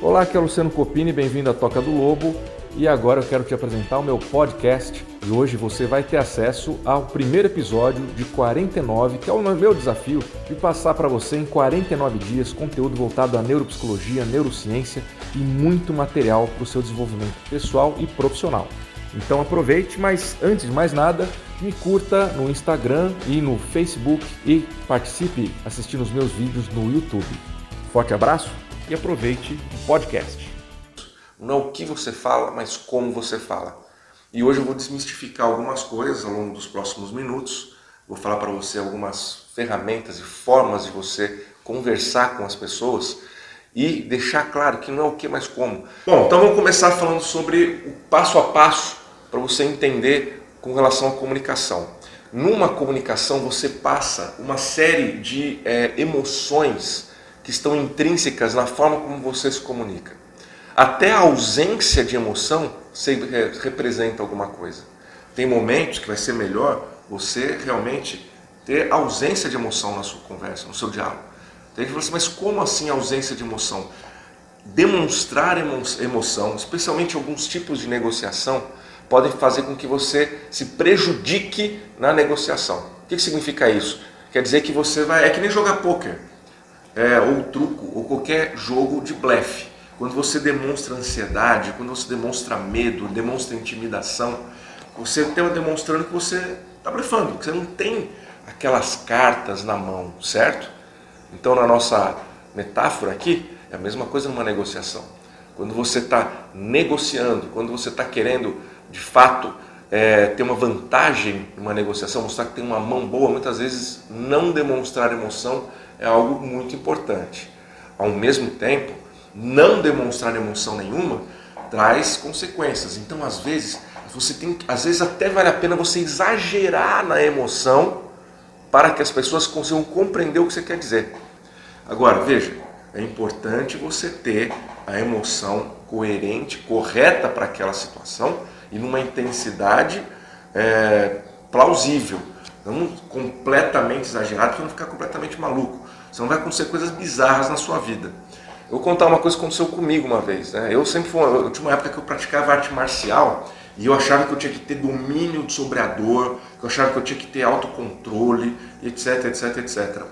Olá, aqui é o Luciano Copini, bem-vindo à Toca do Lobo. E agora eu quero te apresentar o meu podcast. E hoje você vai ter acesso ao primeiro episódio de 49, que é o meu desafio de passar para você em 49 dias conteúdo voltado à neuropsicologia, neurociência e muito material para o seu desenvolvimento pessoal e profissional. Então aproveite, mas antes de mais nada, me curta no Instagram e no Facebook e participe assistindo os meus vídeos no YouTube. Forte abraço e aproveite o podcast. Não é o que você fala, mas como você fala. E hoje eu vou desmistificar algumas coisas ao longo dos próximos minutos. Vou falar para você algumas ferramentas e formas de você conversar com as pessoas e deixar claro que não é o que, mas como. Bom, então vamos começar falando sobre o passo a passo para você entender com relação à comunicação. Numa comunicação você passa uma série de é, emoções que estão intrínsecas na forma como você se comunica. Até a ausência de emoção representa alguma coisa. Tem momentos que vai ser melhor você realmente ter ausência de emoção na sua conversa, no seu diálogo. Tem que fala assim, mas como assim ausência de emoção? Demonstrar emoção, especialmente alguns tipos de negociação, podem fazer com que você se prejudique na negociação. O que significa isso? Quer dizer que você vai. É que nem jogar pôquer é, ou truco, ou qualquer jogo de blefe. Quando você demonstra ansiedade, quando você demonstra medo, demonstra intimidação, você está demonstrando que você está blefando, que você não tem aquelas cartas na mão, certo? Então, na nossa metáfora aqui, é a mesma coisa numa negociação. Quando você está negociando, quando você está querendo, de fato, é, ter uma vantagem numa negociação, mostrar que tem uma mão boa, muitas vezes não demonstrar emoção é algo muito importante. Ao mesmo tempo, não demonstrar emoção nenhuma traz consequências. Então, às vezes, você tem, às vezes até vale a pena você exagerar na emoção para que as pessoas consigam compreender o que você quer dizer. Agora, veja, é importante você ter a emoção coerente, correta para aquela situação e numa intensidade é, plausível, não completamente exagerado, para não ficar completamente maluco. Senão vai acontecer coisas bizarras na sua vida. Eu vou contar uma coisa que aconteceu comigo uma vez. Né? Eu sempre fui, eu tinha uma época que eu praticava arte marcial e eu achava que eu tinha que ter domínio sobre a dor, que eu achava que eu tinha que ter autocontrole, etc, etc, etc.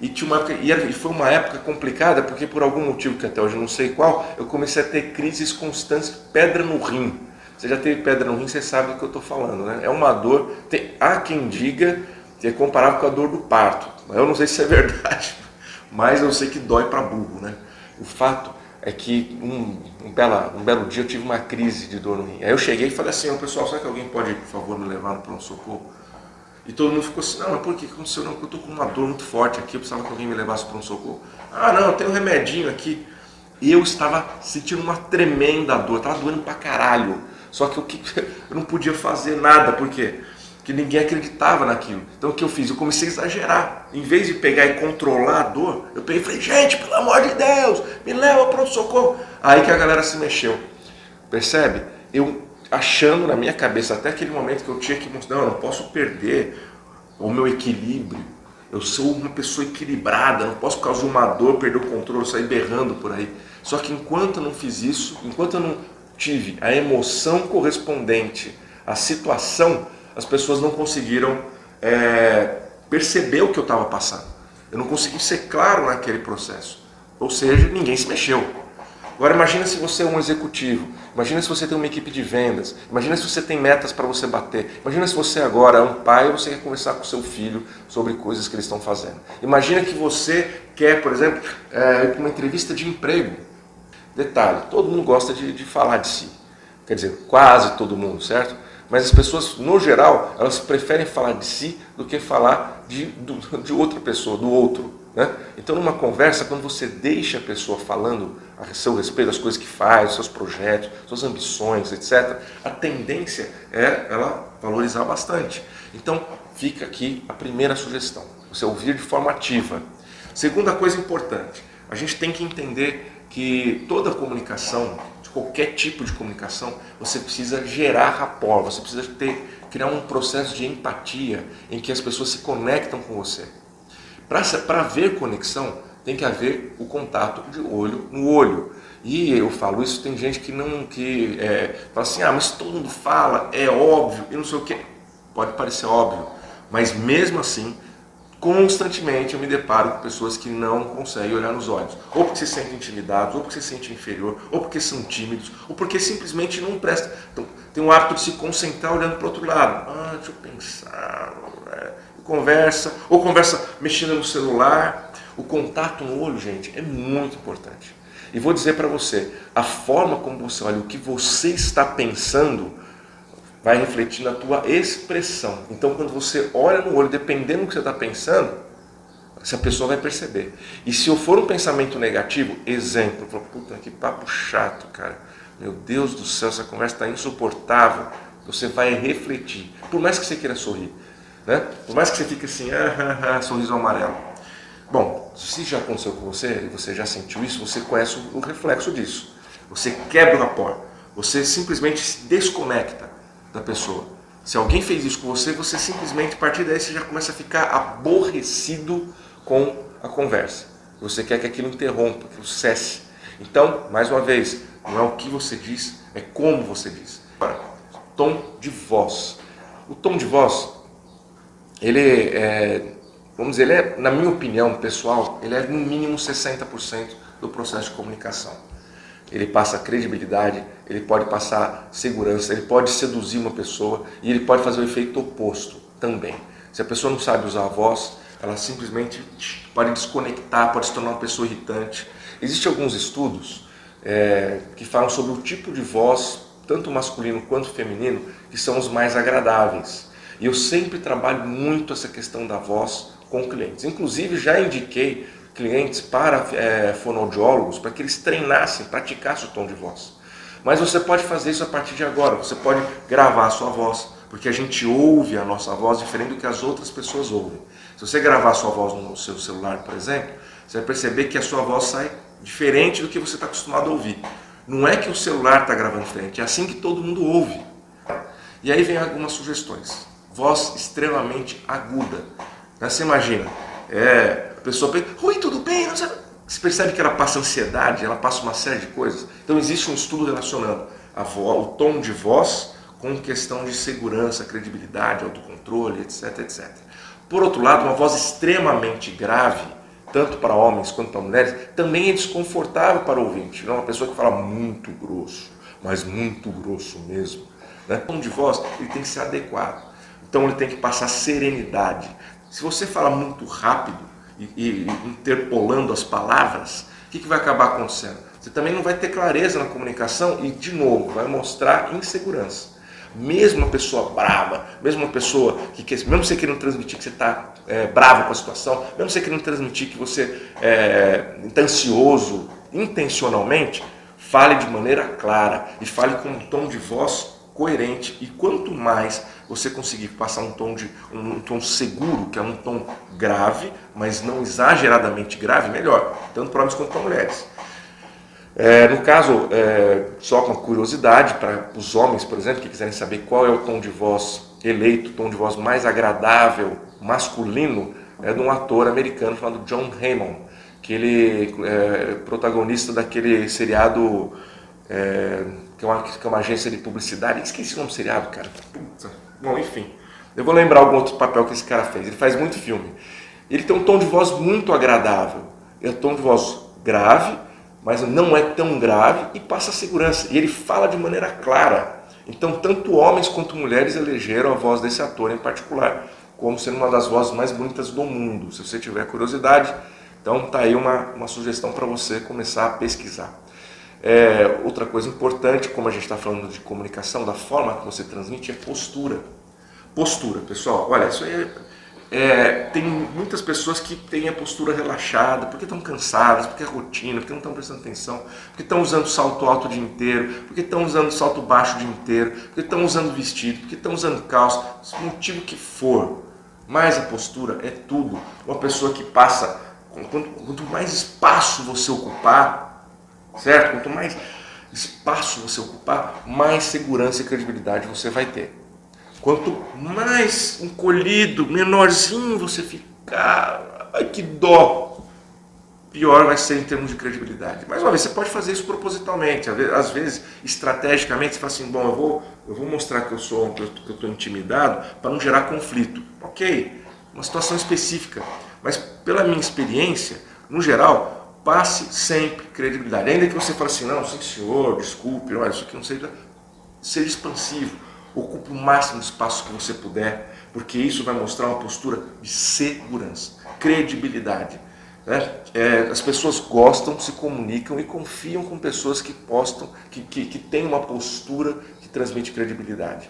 E, tinha uma época, e foi uma época complicada porque por algum motivo que até hoje não sei qual, eu comecei a ter crises constantes, pedra no rim. Você já teve pedra no rim, você sabe do que eu estou falando, né? É uma dor, tem, há quem diga que é comparável com a dor do parto. Eu não sei se é verdade, mas eu sei que dói para burro, né? O fato é que um, um, bela, um belo dia eu tive uma crise de dor no rim. Aí eu cheguei e falei assim, pessoal, será que alguém pode, por favor, me levar no pronto-socorro? E todo mundo ficou assim, não, mas por que aconteceu? Não, porque eu estou com uma dor muito forte aqui, eu precisava que alguém me levasse para um socorro. Ah, não, eu tenho um remedinho aqui. E eu estava sentindo uma tremenda dor, estava doendo pra caralho. Só que eu, eu não podia fazer nada, por quê? Que ninguém acreditava naquilo. Então o que eu fiz? Eu comecei a exagerar. Em vez de pegar e controlar a dor, eu peguei e falei, gente, pelo amor de Deus, me leva para o socorro. Aí que a galera se mexeu. Percebe? Eu achando na minha cabeça, até aquele momento que eu tinha que mostrar, não, eu não posso perder o meu equilíbrio. Eu sou uma pessoa equilibrada, não posso causar uma dor, perder o controle, sair berrando por aí. Só que enquanto eu não fiz isso, enquanto eu não tive a emoção correspondente à situação, as pessoas não conseguiram é, perceber o que eu estava passando. Eu não consegui ser claro naquele processo. Ou seja, ninguém se mexeu. Agora imagina se você é um executivo, imagina se você tem uma equipe de vendas, imagina se você tem metas para você bater, imagina se você agora é um pai e você quer conversar com seu filho sobre coisas que eles estão fazendo. Imagina que você quer, por exemplo, é, uma entrevista de emprego. Detalhe, todo mundo gosta de, de falar de si. Quer dizer, quase todo mundo, certo? Mas as pessoas, no geral, elas preferem falar de si do que falar de, de outra pessoa, do outro. Né? Então, numa conversa, quando você deixa a pessoa falando a seu respeito, as coisas que faz, seus projetos, suas ambições, etc., a tendência é ela valorizar bastante. Então, fica aqui a primeira sugestão: você ouvir de forma ativa. Segunda coisa importante, a gente tem que entender que toda comunicação qualquer tipo de comunicação, você precisa gerar rapport, você precisa ter, criar um processo de empatia em que as pessoas se conectam com você. Para haver conexão, tem que haver o contato de olho no olho. E eu falo isso, tem gente que não que é, fala assim, ah, mas todo mundo fala, é óbvio, e não sei o que. Pode parecer óbvio, mas mesmo assim, constantemente eu me deparo com pessoas que não conseguem olhar nos olhos. Ou porque se sentem intimidados, ou porque se sentem inferior, ou porque são tímidos, ou porque simplesmente não prestam. Então, tem o hábito de se concentrar olhando para o outro lado. Ah, deixa eu pensar. É, conversa, ou conversa mexendo no celular. O contato no olho, gente, é muito importante. E vou dizer para você, a forma como você olha, o que você está pensando, vai refletir na tua expressão. Então, quando você olha no olho, dependendo do que você está pensando, essa pessoa vai perceber. E se eu for um pensamento negativo, exemplo, falo, puta que papo chato, cara. Meu Deus do céu, essa conversa está insuportável. Você vai refletir, por mais que você queira sorrir, né? Por mais que você fique assim, ah, ah, ah, sorriso amarelo. Bom, se já aconteceu com você e você já sentiu isso, você conhece o reflexo disso. Você quebra o rapport. Você simplesmente se desconecta da pessoa. Se alguém fez isso com você, você simplesmente, a partir daí, você já começa a ficar aborrecido com a conversa. Você quer que aquilo interrompa, que aquilo cesse. Então, mais uma vez, não é o que você diz, é como você diz. Agora, tom de voz. O tom de voz, ele é, vamos dizer, ele é, na minha opinião pessoal, ele é no mínimo 60% do processo de comunicação ele passa credibilidade, ele pode passar segurança, ele pode seduzir uma pessoa e ele pode fazer o efeito oposto também. Se a pessoa não sabe usar a voz, ela simplesmente pode desconectar, pode se tornar uma pessoa irritante. Existem alguns estudos é, que falam sobre o tipo de voz, tanto masculino quanto feminino, que são os mais agradáveis. E eu sempre trabalho muito essa questão da voz com clientes. Inclusive já indiquei clientes para é, fonoaudiólogos para que eles treinassem, praticassem o tom de voz. Mas você pode fazer isso a partir de agora. Você pode gravar a sua voz, porque a gente ouve a nossa voz diferente do que as outras pessoas ouvem. Se você gravar a sua voz no seu celular, por exemplo, você vai perceber que a sua voz sai diferente do que você está acostumado a ouvir. Não é que o celular está gravando diferente, é assim que todo mundo ouve. E aí vem algumas sugestões. Voz extremamente aguda. Você imagina, é, a pessoa pensa, oi, tudo bem? Você percebe que ela passa ansiedade, ela passa uma série de coisas. Então existe um estudo relacionando a o tom de voz com questão de segurança, credibilidade, autocontrole, etc, etc. Por outro lado, uma voz extremamente grave, tanto para homens quanto para mulheres, também é desconfortável para o ouvinte. É uma pessoa que fala muito grosso, mas muito grosso mesmo. Né? O tom de voz ele tem que ser adequado. Então ele tem que passar serenidade. Se você fala muito rápido, e, e interpolando as palavras, o que, que vai acabar acontecendo? Você também não vai ter clareza na comunicação e, de novo, vai mostrar insegurança. Mesmo uma pessoa brava, mesmo uma pessoa que mesmo você querendo transmitir que você está é, bravo com a situação, mesmo você querendo transmitir que você é, tá ansioso intencionalmente, fale de maneira clara e fale com um tom de voz coerente. E quanto mais você conseguir passar um tom, de, um tom seguro, que é um tom grave, mas não exageradamente grave, melhor, tanto para homens quanto para mulheres. É, no caso, é, só com curiosidade, para os homens, por exemplo, que quiserem saber qual é o tom de voz eleito, o tom de voz mais agradável, masculino, é de um ator americano chamado John Hammond, que ele é protagonista daquele seriado é, que, é uma, que é uma agência de publicidade. Esqueci o nome do seriado, cara. Puta. Bom, enfim. Eu vou lembrar algum outro papel que esse cara fez. Ele faz muito filme. Ele tem um tom de voz muito agradável. É um tom de voz grave, mas não é tão grave e passa segurança. E ele fala de maneira clara. Então, tanto homens quanto mulheres elegeram a voz desse ator em particular como sendo uma das vozes mais bonitas do mundo. Se você tiver curiosidade, então tá aí uma, uma sugestão para você começar a pesquisar. É, outra coisa importante, como a gente está falando de comunicação, da forma que você transmite, é postura. Postura, pessoal, olha, isso aí é, é, tem muitas pessoas que têm a postura relaxada, porque estão cansadas, porque é rotina, porque não estão prestando atenção, porque estão usando salto alto o dia inteiro, porque estão usando salto baixo o dia inteiro, porque estão usando vestido, porque estão usando calça, motivo que for. Mas a postura é tudo. Uma pessoa que passa, quanto, quanto mais espaço você ocupar, certo? Quanto mais espaço você ocupar, mais segurança e credibilidade você vai ter. Quanto mais encolhido, menorzinho você ficar, ai que dó, pior vai ser em termos de credibilidade. Mais uma vez, você pode fazer isso propositalmente, às vezes, estrategicamente, você fala assim, bom, eu vou, eu vou mostrar que eu sou que eu estou intimidado para não gerar conflito. Ok, uma situação específica, mas pela minha experiência, no geral, passe sempre credibilidade. Ainda que você fale assim, não, sim senhor, desculpe, olha, isso aqui não seja, seja expansivo, ocupe o máximo espaço que você puder, porque isso vai mostrar uma postura de segurança, credibilidade. Né? É, as pessoas gostam, se comunicam e confiam com pessoas que postam, que, que, que têm uma postura que transmite credibilidade.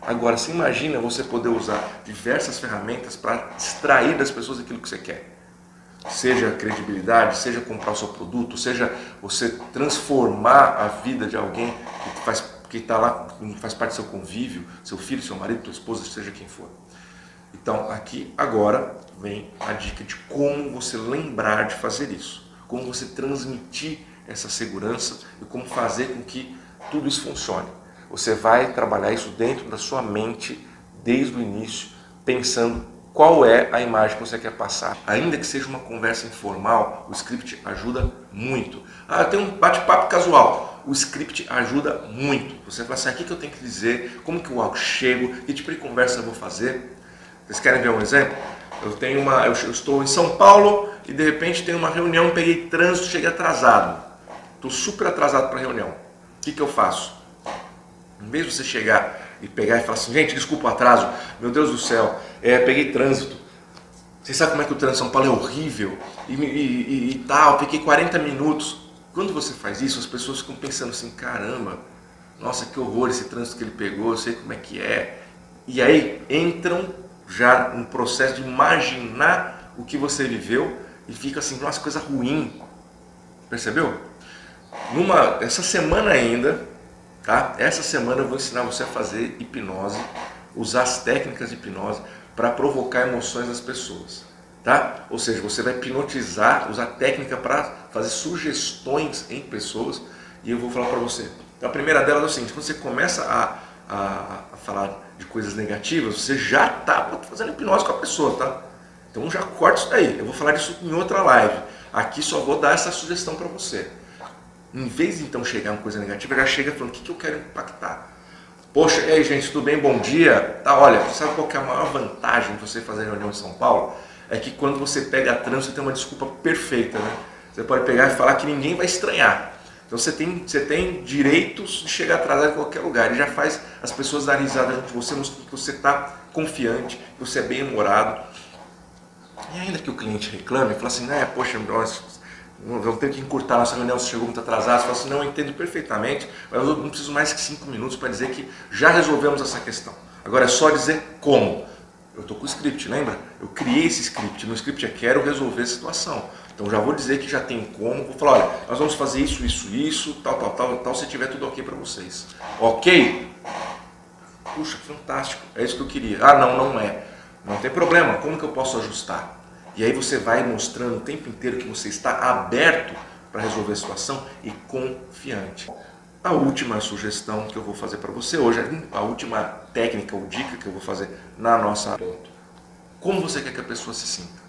Agora, se imagina você poder usar diversas ferramentas para extrair das pessoas aquilo que você quer. Seja credibilidade, seja comprar o seu produto, seja você transformar a vida de alguém que faz que está lá, faz parte do seu convívio, seu filho, seu marido, sua esposa, seja quem for. Então, aqui agora vem a dica de como você lembrar de fazer isso, como você transmitir essa segurança e como fazer com que tudo isso funcione. Você vai trabalhar isso dentro da sua mente desde o início, pensando qual é a imagem que você quer passar. Ainda que seja uma conversa informal, o script ajuda muito. Ah, tem um bate-papo casual. O script ajuda muito. Você fala assim, aqui que eu tenho que dizer, como que eu chego, que tipo de conversa eu vou fazer. Vocês querem ver um exemplo? Eu tenho uma, eu estou em São Paulo e de repente tenho uma reunião, peguei trânsito, cheguei atrasado. Estou super atrasado para a reunião. O que, que eu faço? Em vez de você chegar e pegar e falar assim, gente, desculpa o atraso, meu Deus do céu, é, peguei trânsito. Vocês sabem como é que o trânsito em São Paulo é horrível e, e, e, e tal, fiquei 40 minutos. Quando você faz isso, as pessoas ficam pensando assim, caramba, nossa, que horror esse trânsito que ele pegou, eu sei como é que é. E aí entram já no processo de imaginar o que você viveu e fica assim, nossa, coisa ruim. Percebeu? Numa, essa semana ainda, tá? Essa semana eu vou ensinar você a fazer hipnose, usar as técnicas de hipnose para provocar emoções das pessoas, tá? Ou seja, você vai hipnotizar, usar técnica para fazer sugestões em pessoas e eu vou falar para você. Então, a primeira delas é o seguinte: quando você começa a, a, a falar de coisas negativas, você já está fazendo hipnose com a pessoa, tá? Então já corta isso daí. Eu vou falar disso em outra live. Aqui só vou dar essa sugestão para você. Em vez de então chegar uma coisa negativa, já chega falando o que, que eu quero impactar. Poxa, e aí gente, tudo bem? Bom dia. Tá, olha, sabe qual é a maior vantagem de você fazer reunião em São Paulo? É que quando você pega a trânsito, você tem uma desculpa perfeita, né? Você pode pegar e falar que ninguém vai estranhar. Então você tem, você tem direitos de chegar atrasado em qualquer lugar. Ele já faz as pessoas darem risada de você, que você está confiante, que você é bem humorado. E ainda que o cliente reclame, fala assim, né, poxa, nós vamos ter que encurtar nossa reunião, você chegou muito atrasado. Você fala assim, não, eu entendo perfeitamente, mas eu não preciso mais que cinco minutos para dizer que já resolvemos essa questão. Agora é só dizer como. Eu estou com o script, lembra? Eu criei esse script. No script é quero resolver a situação. Então já vou dizer que já tem como, vou falar, olha, nós vamos fazer isso, isso, isso, tal, tal, tal, tal, se tiver tudo ok para vocês. Ok? Puxa, fantástico, é isso que eu queria. Ah, não, não é. Não tem problema, como que eu posso ajustar? E aí você vai mostrando o tempo inteiro que você está aberto para resolver a situação e confiante. A última sugestão que eu vou fazer para você hoje, a última técnica ou dica que eu vou fazer na nossa ponto. Como você quer que a pessoa se sinta?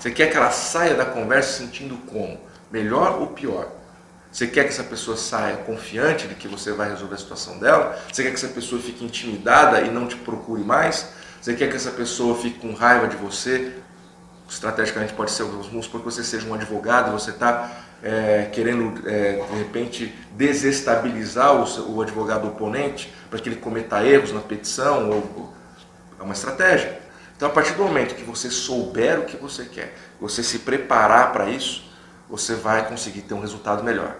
Você quer que ela saia da conversa sentindo como? Melhor ou pior? Você quer que essa pessoa saia confiante de que você vai resolver a situação dela? Você quer que essa pessoa fique intimidada e não te procure mais? Você quer que essa pessoa fique com raiva de você? Estrategicamente pode ser, vamos supor que você seja um advogado você está é, querendo, é, de repente, desestabilizar o, o advogado oponente para que ele cometa erros na petição. Ou, é uma estratégia. Então, a partir do momento que você souber o que você quer, você se preparar para isso, você vai conseguir ter um resultado melhor.